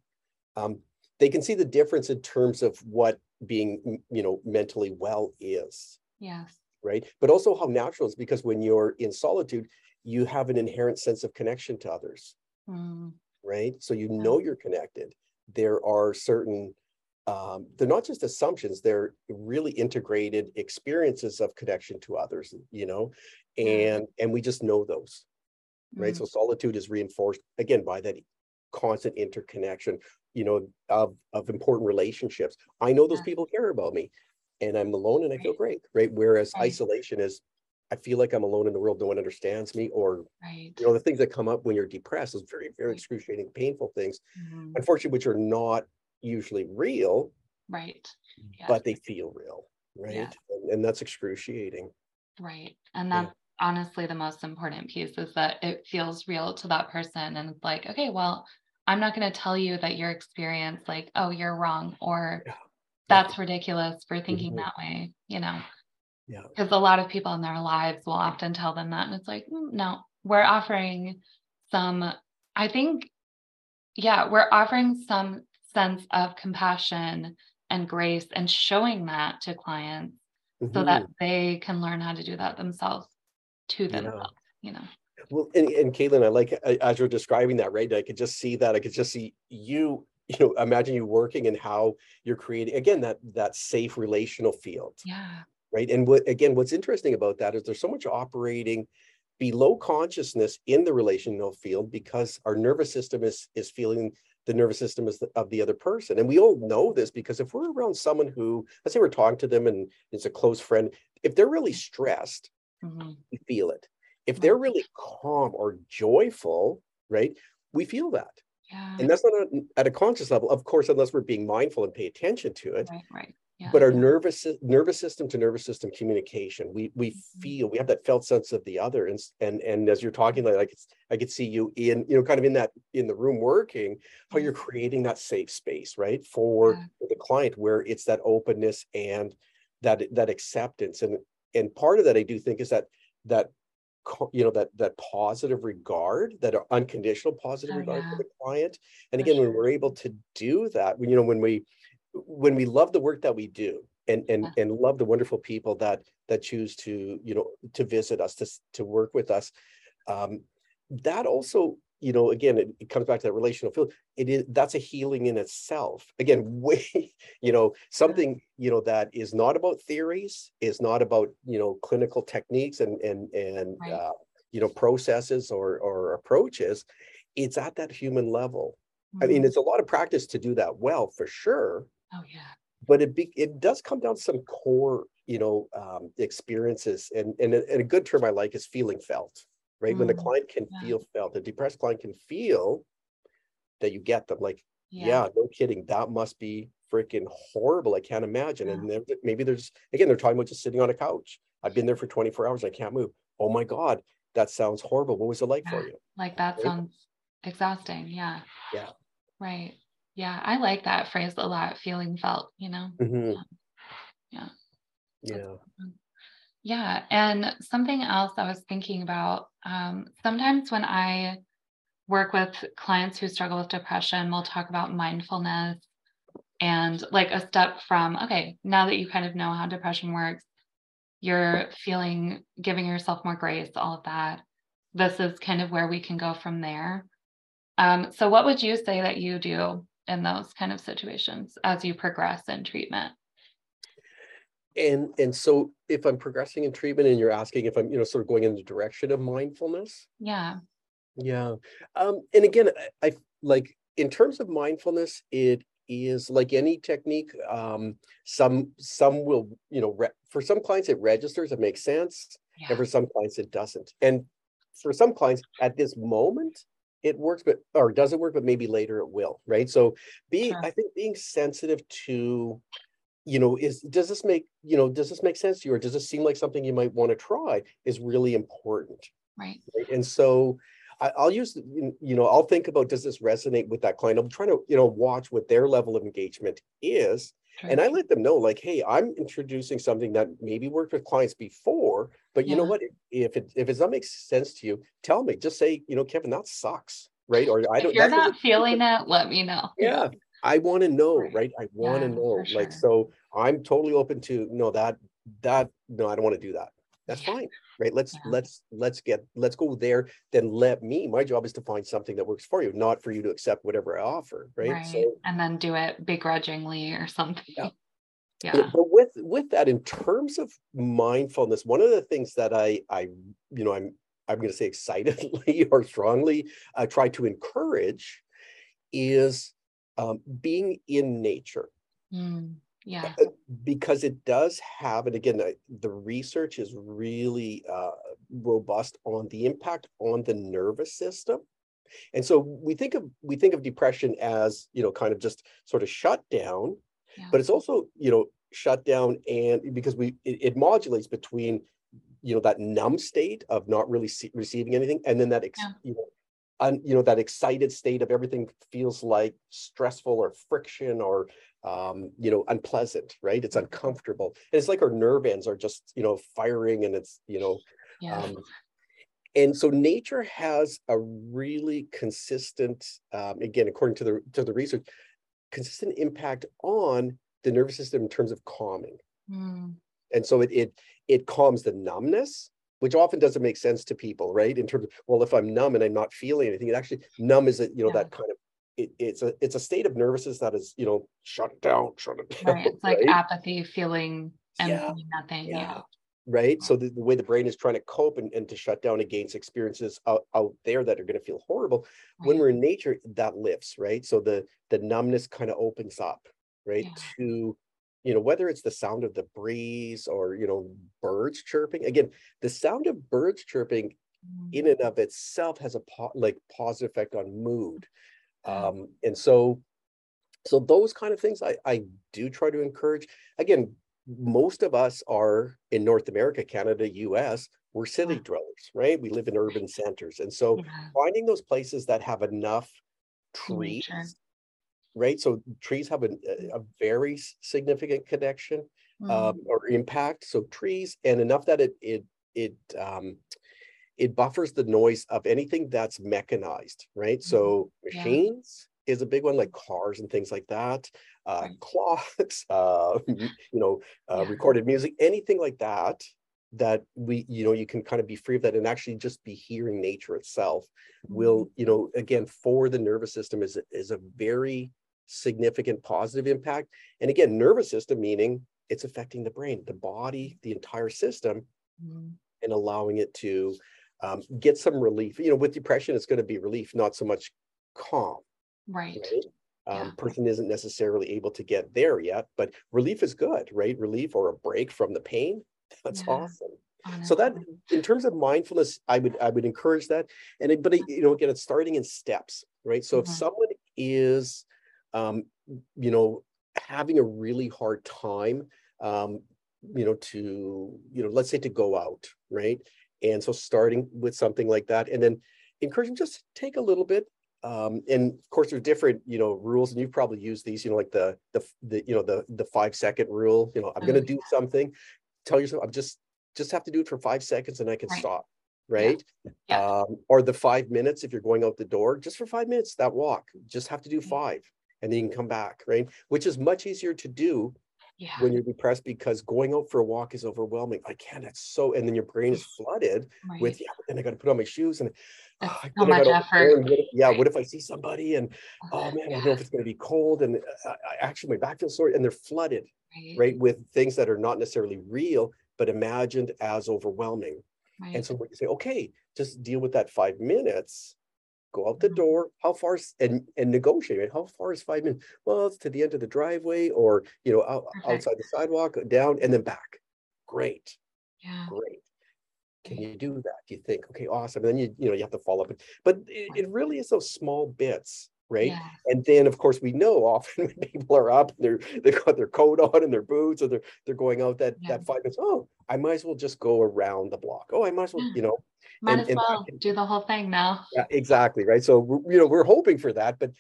Um, they can see the difference in terms of what being, you know, mentally well is. Yes. Right. But also how natural it's because when you're in solitude, you have an inherent sense of connection to others. Mm. Right. So you know you're connected. There are certain um, they're not just assumptions they're really integrated experiences of connection to others you know and and we just know those right mm-hmm. so solitude is reinforced again by that constant interconnection you know of of important relationships i know those yeah. people care about me and i'm alone and i feel great right whereas right. isolation is i feel like i'm alone in the world no one understands me or right. you know the things that come up when you're depressed is very very excruciating painful things mm-hmm. unfortunately which are not usually real right yes. but they feel real right yeah. and, and, that's excruciating right and that's yeah. honestly the most important piece is that it feels real to that person and it's like okay well i'm not going to tell you that your experience like oh you're wrong or yeah. That's ridiculous for thinking mm-hmm. that way you know yeah because a lot of people in their lives will often tell them that and it's like mm, no we're offering some i think yeah we're offering some sense of compassion and grace and showing that to clients mm-hmm. so that mm-hmm. they can learn how to do that themselves to themselves, yeah. you know. Well, and, and Caitlin, I like as you're describing that, right? I could just see that. I could just see you, you know, imagine you working and how you're creating again that that safe relational field. Yeah. Right. And what again, what's interesting about that is there's so much operating below consciousness in the relational field because our nervous system is is feeling the nervous system is the, of the other person and we all know this because if we're around someone who let's say we're talking to them and it's a close friend if they're really stressed mm-hmm. we feel it if they're really calm or joyful right we feel that yeah. and that's not a, at a conscious level of course unless we're being mindful and pay attention to it right, right but our nervous nervous system to nervous system communication we we mm-hmm. feel we have that felt sense of the other and and and as you're talking like I could, I could see you in you know kind of in that in the room working how you're creating that safe space right for yeah. the client where it's that openness and that that acceptance and and part of that I do think is that that you know that that positive regard that unconditional positive oh, regard yeah. for the client and again sure. when we're able to do that when you know when we when we love the work that we do and and and love the wonderful people that that choose to you know to visit us to to work with us um that also you know again it, it comes back to that relational field it is that's a healing in itself again way you know something you know that is not about theories is not about you know clinical techniques and and and right. uh, you know processes or or approaches it's at that human level mm-hmm. i mean mm-hmm. it's a lot of practice to do that well for sure Oh yeah. But it be, it does come down to some core, you know, um, experiences, and and a, and a good term I like is feeling felt, right? Mm, when the mm, client can yeah. feel felt, the depressed client can feel that you get them. Like, yeah, yeah no kidding, that must be freaking horrible. I can't imagine. Yeah. And maybe there's again, they're talking about just sitting on a couch. I've been there for 24 hours. I can't move. Oh my God, that sounds horrible. What was it like for you? Like that right? sounds exhausting. Yeah. Yeah. Right. Yeah, I like that phrase a lot, feeling felt, you know? Mm-hmm. Yeah. Yeah. Yeah. And something else I was thinking about um, sometimes when I work with clients who struggle with depression, we'll talk about mindfulness and like a step from, okay, now that you kind of know how depression works, you're feeling, giving yourself more grace, all of that. This is kind of where we can go from there. Um, so, what would you say that you do in those kind of situations as you progress in treatment and and so if i'm progressing in treatment and you're asking if i'm you know sort of going in the direction of mindfulness yeah yeah um and again i, I like in terms of mindfulness it is like any technique um some some will you know re- for some clients it registers it makes sense yeah. and for some clients it doesn't and for some clients at this moment it works, but or doesn't work, but maybe later it will, right? So being, sure. I think being sensitive to, you know, is does this make, you know, does this make sense to you, or does this seem like something you might want to try is really important. Right. right? And so I, will use, you know, I'll think about does this resonate with that client? I'm trying to, you know, watch what their level of engagement is. And I let them know, like, hey, I'm introducing something that maybe worked with clients before, but you yeah. know what? If it if it doesn't make sense to you, tell me. Just say, you know, Kevin, that sucks, right? Or I don't. If you're not feeling it, let me know. Yeah, I want to know, right? right? I want to yeah, know, sure. like, so I'm totally open to no that that no, I don't want to do that. That's yeah. fine right let's yeah. let's let's get let's go there then let me my job is to find something that works for you not for you to accept whatever i offer right, right. so and then do it begrudgingly or something yeah yeah but with with that in terms of mindfulness one of the things that i i you know i'm i'm going to say excitedly or strongly uh, try to encourage is um, being in nature mm yeah uh, because it does have and again the research is really uh, robust on the impact on the nervous system and so we think of we think of depression as you know kind of just sort of shut down yeah. but it's also you know shut down and because we it, it, modulates between you know that numb state of not really see, receiving anything and then that ex, yeah. you know un, you know that excited state of everything feels like stressful or friction or um, you know, unpleasant, right? It's uncomfortable. And it's like our nerve ends are just, you know, firing and it's, you know, yeah. um, and so nature has a really consistent, um, again, according to the to the research, consistent impact on the nervous system in terms of calming. Mm. And so it it it calms the numbness, which often doesn't make sense to people, right? In terms of, well, if I'm numb and I'm not feeling anything, it actually numb is a, you know, yeah. that kind of it, it's a it's a state of nervousness that is you know shut down shut it down right. it's like right? apathy feeling empty yeah. nothing yeah. yeah. right? So the, the, way the brain is trying to cope and, and to shut down against experiences out, out there that are going to feel horrible. Right. When we're in nature, that lifts, right? So the the numbness kind of opens up, right? To you know whether it's the sound of the breeze or you know birds chirping again the sound of birds chirping mm. in and of itself has a po- like positive effect on mood um and so so those kind of things I, I do try to encourage. Again most of us are in north america canada us we're city dwellers right? We live in urban centers and so yeah. finding those places that have enough trees right? So trees have a, a very significant connection mm. um, or impact. So trees and enough that it it it um, it buffers the noise of anything that's mechanized, right? Mm. So machines yeah. is a big one, like cars and things like that. Uh, right. Clocks, uh, you know, uh, yeah. recorded music, anything like that that we you know you can kind of be free of that and actually just be hearing nature itself will mm-hmm. you know again for the nervous system is is a very significant positive impact. And again, nervous system meaning it's affecting the brain, the body, the entire system, mm. and allowing it to um, get some relief. You know, with depression, it's going to be relief, not so much calm. Right. right? Um, yeah. Person isn't necessarily able to get there yet, but relief is good, right? Relief or a break from the pain. That's yeah. awesome. Honestly. So that, in terms of mindfulness, I would I would encourage that. And it, but you know, again, it's starting in steps, right? So mm-hmm. if someone is um, you know, having a really hard time, um, you know, to, you know, let's say to go out, right? And so starting with something like that, and then encouraging just take a little bit. Um, and of course, there's different, you know, rules, and you've probably used these, you know, like the the the you know the the five second rule. You know, I'm going to do something. Tell yourself, I'm just just have to do it for five seconds, and I can right. stop right? Yeah. yeah. Um, or the five minutes if you're going out the door, just for five minutes, that walk, just have to do five and then you can come back, right? Which is much easier to do yeah. when you're depressed because going out for a walk is overwhelming. I can't, it's so, and then your brain is flooded right. with, yeah, but then I got to put on my shoes and oh, so much effort. What if, yeah, what if I see somebody and oh man, yeah. I don't know if it's going to be cold and uh, I, actually my back feels sore and they're flooded, right. right. with things that are not necessarily real, but imagined as overwhelming. And so when you say, okay, just deal with that five minutes, go out the door how far and and negotiate right? how far is five minutes well it's to the end of the driveway or you know out, outside the sidewalk down and then back. Great. Yeah. Great. Can you do that do you think? Okay awesome. And then you you know you have to follow up. But it, it really is those small bits right yeah. and then of course we know often when people are up they're they've got their coat on and their boots or they're they're going out that yeah. that five minutes oh i might as well just go around the block oh i might as well you know might and, as well do the whole thing now. Yeah, exactly. Right. So, you know, we're hoping for that, but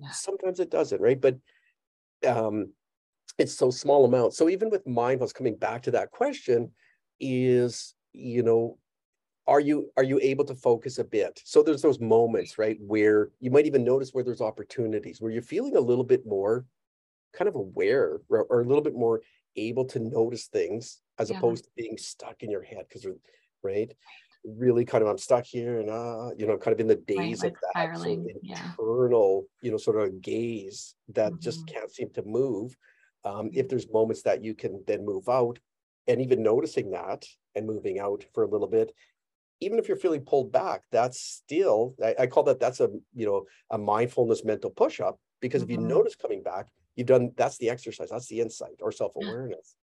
yeah. sometimes it doesn't. Right. But um, it's so small amounts. So even with mindfulness, coming back to that question, is you know, are you are you able to focus a bit? So there's those moments, right, where you might even notice where there's opportunities, where you're feeling a little bit more kind of aware or, or a little bit more able to notice things as yeah. opposed to being stuck in your head because right really kind of I'm stuck here and uh, you know, kind of in the days right, like of that spiraling, internal, yeah. you know, sort of gaze that mm-hmm. just can't seem to move. Um, if there's moments that you can then move out and even noticing that and moving out for a little bit, even if you're feeling pulled back, that's still I, I call that that's a you know a mindfulness mental push-up because mm-hmm. if you mm-hmm. notice coming back, you've done that's the exercise, that's the insight or self-awareness.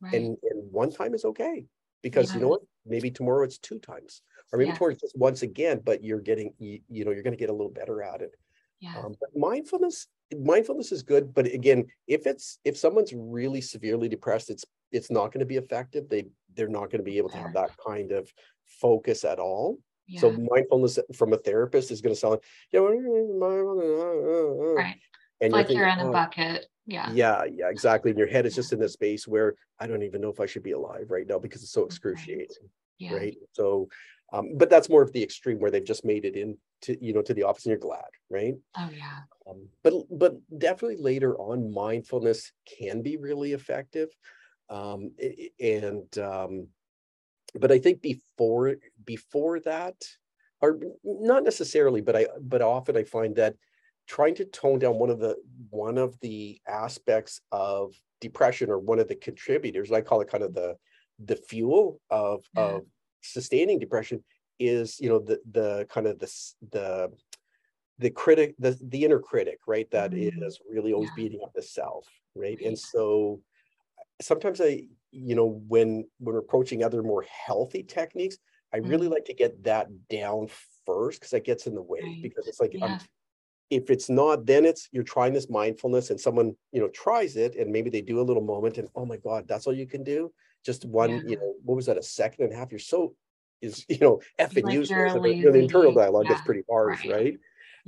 Right. And and one time is okay because yeah. you know what maybe tomorrow it's two times or maybe yeah. tomorrow it's just once again but you're getting you, you know you're going to get a little better at it yeah. Um, but mindfulness mindfulness is good but again if it's if someone's really severely depressed it's it's not going to be effective they they're not going to be able to have that kind of focus at all. Yeah. so mindfulness from a therapist is going to sound like yeah right. And like you're, thinking, in a oh, bucket. Yeah. Yeah yeah exactly. And your head is just in this space where i don't even know if i should be alive right now because it's so excruciating yeah. right? So um, but that's more of the extreme where they've just made it into you know to the office and you're glad right? Oh yeah. Um, but but definitely later on mindfulness can be really effective um, and um, but i think before before that or not necessarily but i but often i find that trying to tone down one of the one of the aspects of depression or one of the contributors i call it kind of the the fuel of yeah. of sustaining depression is you know the the kind of the the the critic the the inner critic right That mm-hmm. is really always yeah. beating up the self right? right and so sometimes i you know when when we're approaching other more healthy techniques i mm-hmm. really like to get that down first because that gets in the way right. because it's like yeah. if it's not then it's you're trying this mindfulness and someone you know tries it and maybe they do a little moment and oh my god that's all you can do just one yeah. you know what was that a second and a half you're so is you know effing like useless you know, the internal dialogue yeah. gets pretty harsh right,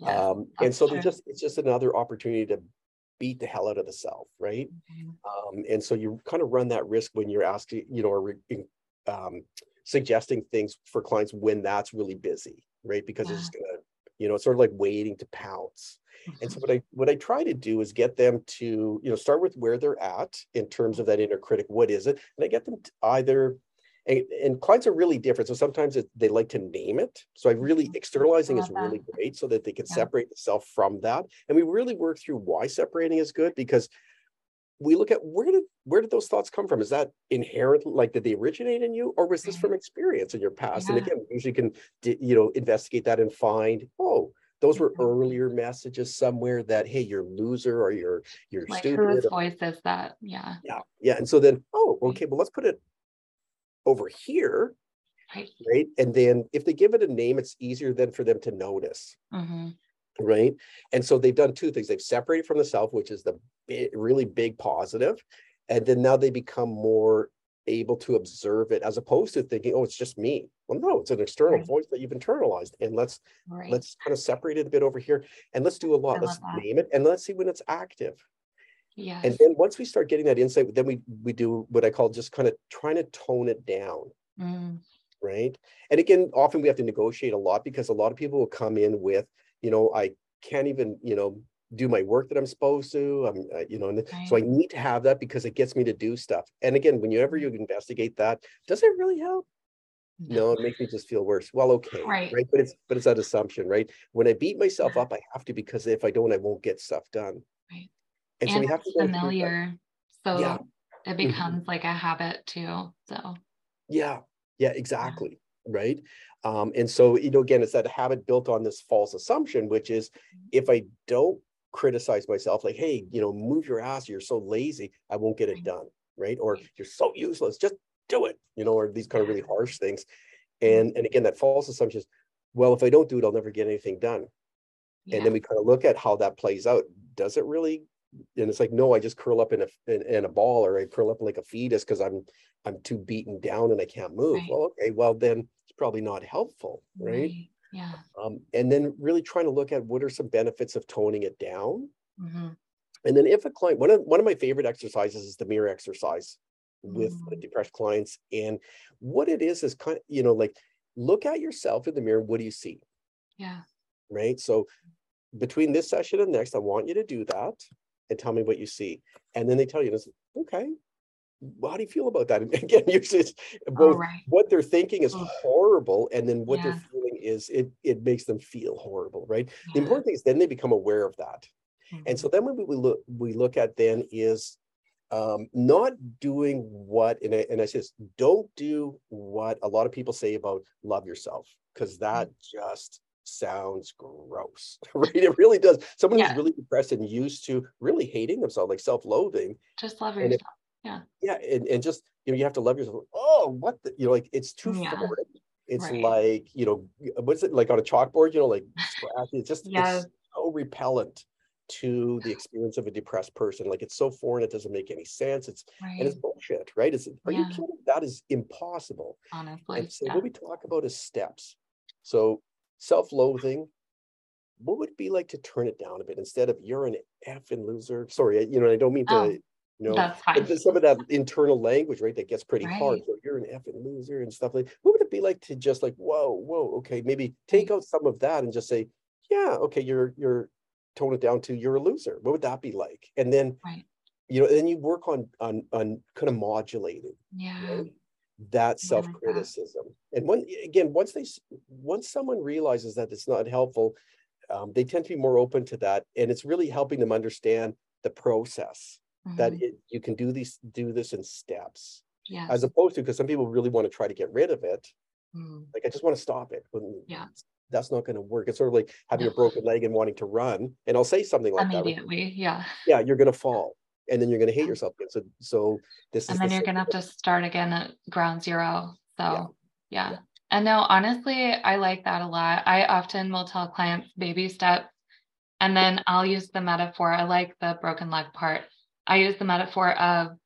right? um, and so just it's just another opportunity to beat the hell out of the self, right? Mm-hmm. Um, and so you kind of run that risk when you're asking, you know, or um, suggesting things for clients when that's really busy, right? Because yeah. it's gonna, you know, it's sort of like waiting to pounce. Mm-hmm. And so mm-hmm. what I what I try to do is get them to, you know, start with where they're at in terms of that inner critic. What is it? And I get them to either and, and, clients are really different. So sometimes it, they like to name it. So I really mm-hmm. externalizing is really great so that they can yeah. separate the self from that. And we really work through why separating is good because we look at where did where did those thoughts come from? Is that inherent, like did they originate in you, or was this from experience in your past? Yeah. And again, usually can you know investigate that and find oh those were earlier messages somewhere that hey you're loser or you're you're like stupid. Whose voice is that? Yeah. Yeah. Yeah. And so then oh okay, well let's put it over here. Right. right. And then if they give it a name, it's easier then for them to notice. Mm-hmm. Right. And so they've done two things. They've separated from the self, which is the big, really big positive, And then now they become more able to observe it as opposed to thinking, oh, it's just me. Well, no, it's an external right. voice that you've internalized. And let's right. let's kind of separate it a bit over here and let's do a lot. let's that. name it and let's see when it's active. Yeah. And then once we start getting that insight, then we we do what I call just kind of trying to tone it down. Mm. Right. And again, often we have to negotiate a lot because a lot of people will come in with, you know, I can't even, you know, do my work that I'm supposed to. I'm, uh, you know, right. so I need to have that because it gets me to do stuff. And again, whenever you investigate that, does it really help? No, it makes me just feel worse. Well, okay, right. right? But it's but it's that assumption, right? When I beat myself up, I have to because if I don't, I won't get stuff done. And, and so we have to familiar so yeah. it mm-hmm. becomes mm-hmm. like a habit too so yeah yeah exactly yeah. right um, and so you know again it's that habit built on this false assumption which is mm-hmm. if i don't criticize myself like hey you know move your ass you're so lazy i won't get it done right or you're so useless just do it you know or these kind of really harsh things and and again that false assumption is well if i don't do it i'll never get anything done yeah. and then we kind of look at how that plays out does it really and it's like no i just curl up in a in, in a ball or i curl up like a fetus because i'm i'm too beaten down and i can't move. Right. well okay well then it's probably not helpful right, right. yeah. Um, and then really trying to look at what are some benefits of toning it down. Mm-hmm. and then if a client one of one of my favorite exercises is the mirror exercise with mm-hmm. depressed clients. And what it is is kind of you know like look at yourself in the mirror. What do you see? Yeah. Right? So between this session and next i want you to do that and tell me what you see. And then they tell you, okay, well, how do you feel about that? And again, usually it's both right. what they're thinking is horrible, and then what yeah. they're feeling is it it makes them feel horrible, right? Yeah. The important thing is then they become aware of that. Mm-hmm. And so then what we look we look at then is um, not doing what and I, and I says don't do what a lot of people say about love yourself because that mm-hmm. just sounds gross, right? It really does. Someone yeah. who's really depressed and used to really hating themselves, like self-loathing. Just love yourself. It, yeah. Yeah. And, and just, you know, you have to love yourself. Oh, what the, you know, like it's too yeah. foreign. It's right. like, you know, what's it like on a chalkboard, you know, like it's just it's so repellent to the experience of a depressed person. Like it's so foreign, it doesn't make any sense. It's right. and it's bullshit, right? Is are yeah. you kidding? That is impossible. Honestly. And so yeah. what we talk about is steps. So self-loathing what would it be like to turn it down a bit instead of you're an effing loser sorry you know i don't mean to oh, you know some of that internal language right that gets pretty right. hard so you're an effing loser and stuff like what would it be like to just like whoa whoa okay maybe take out some of that and just say yeah okay you're you're tone it down to you're a loser what would that be like and then right. you know then you work on on on kind of modulating yeah? That self-criticism and when again once they once someone realizes that it's not helpful um, they tend to be more open to that and it's really helping them understand the process mm-hmm. that it, you can do these do this in steps Yeah. As opposed to because some people really want to try to get rid of it. Mm. Like I just want to stop it. When Yeah. That's not going to work. It's sort of like having No. a broken leg and wanting to run. And I'll say something like that. Immediately. Yeah. yeah, you're going to fall, and then you're going to hate Yeah. yourself. again. So, so this And then the you're gonna have to start again at ground zero. So yeah. Yeah. And no, honestly, I like that a lot. I often will tell clients baby steps, and then I'll use the metaphor. I like the broken leg part. I use the metaphor of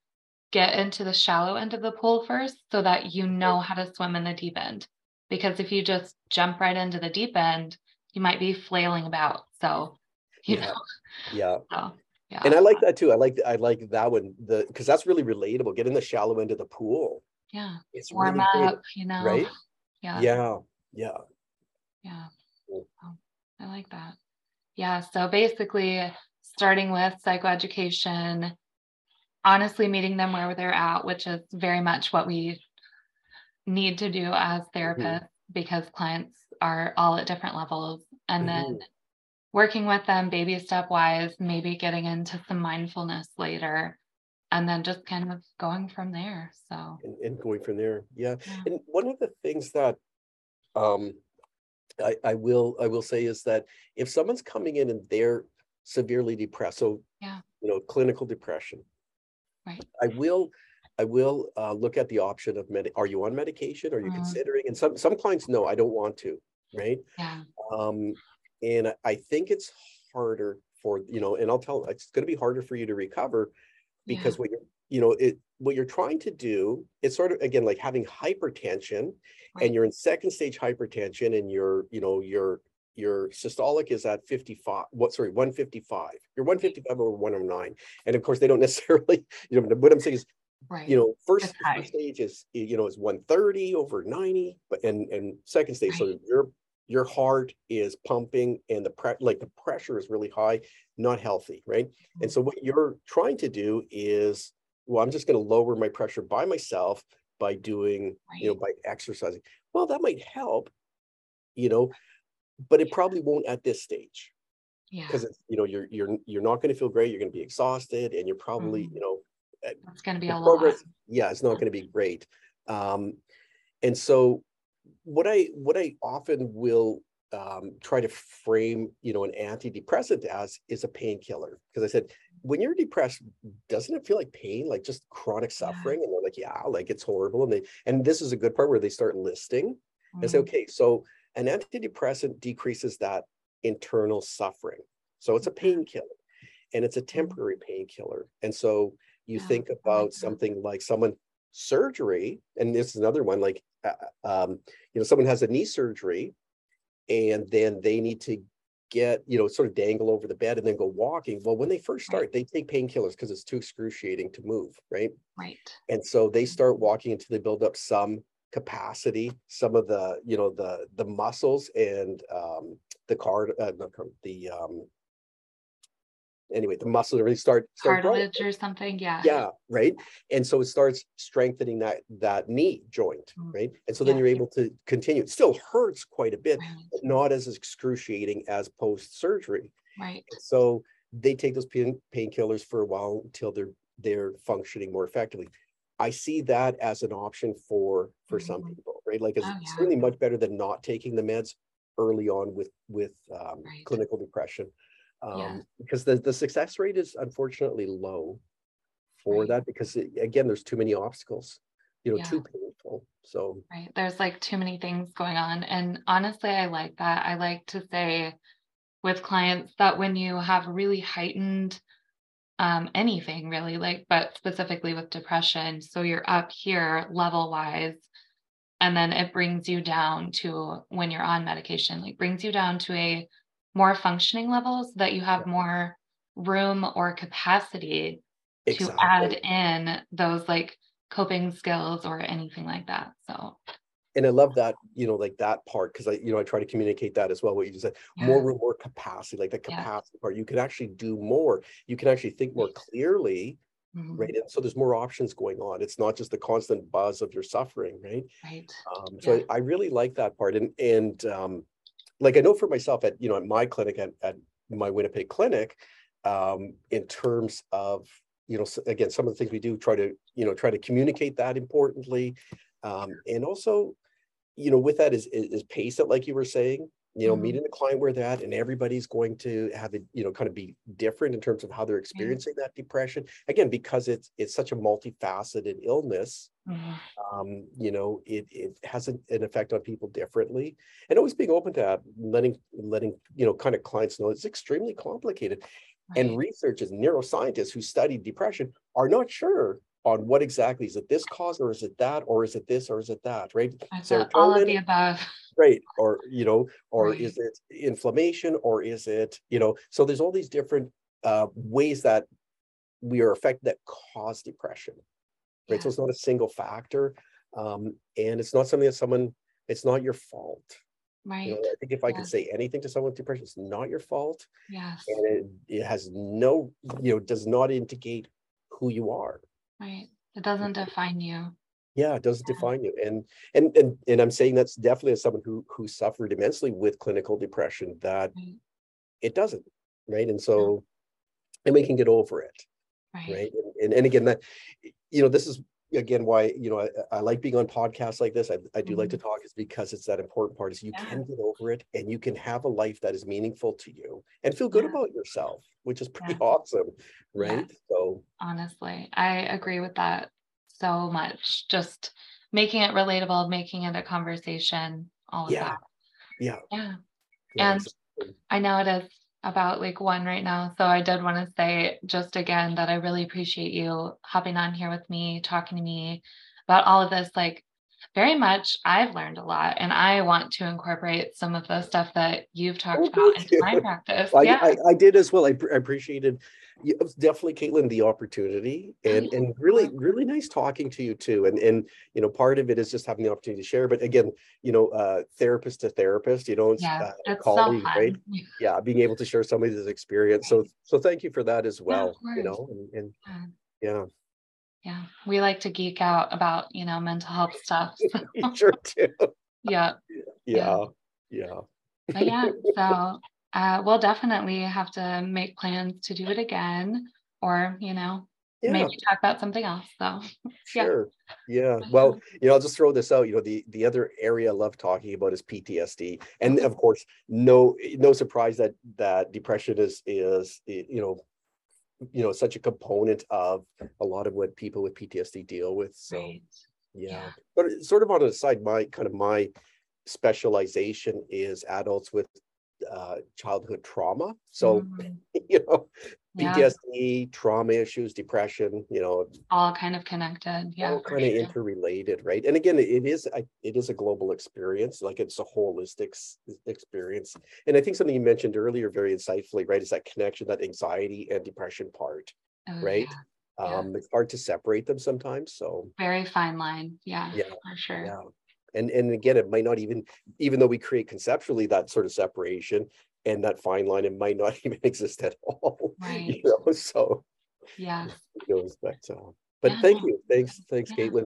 get into the shallow end of the pool first so that you know how to swim in the deep end. Because if you just jump right into the deep end, you might be flailing about. So, you Yeah. know, Yeah, so yeah. and I like that too. I like I like that one. The because that's really relatable. Get in the shallow end of the pool. yeah. It's Warm really up, you know. right? Yeah. Yeah, yeah. Yeah. Cool. Oh, I like that. Yeah. So basically, starting with psychoeducation, honestly meeting them where they're at, which is very much what we need to do as mm-hmm. therapists because clients are all at different levels. And then mm-hmm. Working with them baby step wise, maybe getting into some mindfulness later, and then just kind of going from there. So, and, and going from there yeah Yeah. and one of the things that um I, I will i will say is that if someone's coming in and they're severely depressed so Yeah. you know clinical depression Right. i will i will uh, look at the option of med are you on medication are you Mhm. considering and some some clients no i don't want to right yeah. um and I- think it's harder for you know and i'll tell it's going to be harder for you to recover yeah, because what you're you know it what you're trying to do is sort of again like having hypertension Right. and you're in second stage hypertension and your you know your your systolic is at 55 what sorry 155 you're 155 over 109 and of course they don't necessarily you know what i'm saying is right. you know first, first stage is you know is 130 over 90 but and and second stage so Right. Your heart is pumping and the pre- like the pressure is really high not healthy right and so what you're trying to do is well i'm just going to lower my pressure by myself by doing you know by exercising well that might help you know but it probably won't at this stage yeah. because it's you know you're you're you're not going to feel great you're going to be exhausted and you're probably Mhm. you know It's going to be a lot. progress yeah it's not going to be great um and so what i what i often will um, try to frame you know an antidepressant as is a painkiller. Because i said when you're depressed doesn't it feel like pain like just chronic Yeah. suffering? And they're like yeah like it's horrible. And they and this is a good part where they start listing. And say okay so an antidepressant decreases that internal suffering. So it's a painkiller and it's a temporary painkiller. And so you Yeah, think about something like someone surgery and this is another one like um, you know someone has a knee surgery and then they need to get you know sort of dangle over the bed and then go walking well when they first Right. start they take painkillers because it's too excruciating to move right Right. and so they Mm-hmm. start walking until they build up some capacity some of the you know the the muscles and um the card uh, not the um anyway the muscles really start start growing Cartilage or something. Yeah. yeah right and so it starts strengthening that that knee joint Mm. right and so then Yeah. you're able to continue it still hurts quite a bit Right. but not as excruciating as post surgery Right. so they take those pain painkillers for a while until they're they're functioning more effectively i see that as an option for for some Mhm. people right like it's Oh, yeah. certainly much better than not taking the meds early on with with um, Right. clinical depression um, Yeah. because the, the success rate is unfortunately low for Right. that because it- again there's too many obstacles you know Yeah. too painful so Right. There's like too many things going on. And honestly, I like that. I like to say with clients that when you have really heightened um, anything really like, but specifically with depression, so you're up here level wise, and then it brings you down to when you're on medication, like brings you down to a more functioning levels that you have more room or capacity to add in those like coping skills or anything like that. So and i love that you know like that part because i you know i try to communicate that as well what you just said more room more capacity like the Yeah. capacity part you can actually do more you can actually think more clearly mhm, right and so there's more options going on it's not just the constant buzz of your suffering right right. um, so Yeah. I, I really like that part and and um, like i know for myself at you know at my clinic at, at my winnipeg clinic um, in terms of you know, again, some of the things we do try to, you know, try to communicate that importantly. Um, and also, you know, with that is, is pace it, like you were saying, you know, mm-hmm. meeting the client where they're at and everybody's going to have it, you know, kind of be different in terms of how they're experiencing mm-hmm. that depression. Again, because it's it's such a multifaceted illness, mm-hmm. um, you know, it it has an, an, effect on people differently. And always being open to that, letting letting, you know, kind of clients know it's extremely complicated. Right. And researchers, neuroscientists who study depression are not sure on what exactly is it this cause or is it that or is it this or is it that right so all of the above right or you know or right. is it inflammation or is it you know so there's all these different uh, ways that we are affected that cause depression right yeah. so it's not a single factor um, and it's not something that someone it's not your fault Right. You know, I think if I could say anything to someone with depression, it's not your fault. Yes. And it, it has no, you know, does not indicate who you are. Right. It doesn't define you. Yeah, it doesn't define you. And and and and I'm saying that's definitely as someone who who suffered immensely with clinical depression that right. it doesn't. Right. And so yeah. and we can get over it. Right. right? And, and and again that you know this is again why you know I, I, like being on podcasts like this i, I do mm-hmm. like to mm-hmm. talk is because it's that important part is you yeah. can get over it and you can have a life that is meaningful to you and feel good yeah. about yourself which is pretty awesome right so honestly i agree with that so much just making it relatable making it a conversation all of that yeah yeah and i know it is about like one right now. So I did want to say just again that I really appreciate you hopping on here with me, talking to me about all of this. Like, very much, I've learned a lot, and I want to incorporate some of the stuff that you've talked oh, about into you. my practice. I, yeah. I, I, did as well. I, I appreciated definitely Caitlin the opportunity and and really really nice talking to you too and and you know part of it is just having the opportunity to share but again you know uh therapist to therapist you know yeah, uh, colleague so right? yeah. Being able to share somebody's experience. So so thank you for that as well yeah, you know and, and yeah yeah we like to geek out about you know mental health stuff so. sure do yeah yeah. Yeah, but yeah so uh, we'll definitely have to make plans to do it again or you know yeah. maybe talk about something else so. Sure yeah. yeah well you know i'll just throw this out you know the the other area i love talking about is ptsd and of course no no surprise that that depression is is you know you know such a component of a lot of what people with ptsd deal with so right. yeah. yeah but sort of on the side my kind of my specialization is adults with uh, childhood trauma. So, mm-hmm. you know, PTSD, yeah. trauma issues, depression, you know, all kind of connected. Yeah, all kind sure. of interrelated, right? And again, it is it is a global experience. Like it's a holistic experience. And I think something you mentioned earlier, very insightfully, right, is that connection, that anxiety and depression part, oh, right? Yeah. Um, yeah. It's hard to separate them sometimes. So very fine line. Yeah, yeah, for sure. Yeah and and again it might not even even though we create conceptually that sort of separation and that fine line it might not even exist at all right. you know so yeah but uh, but yeah. thank you thanks thanks yeah. caitlin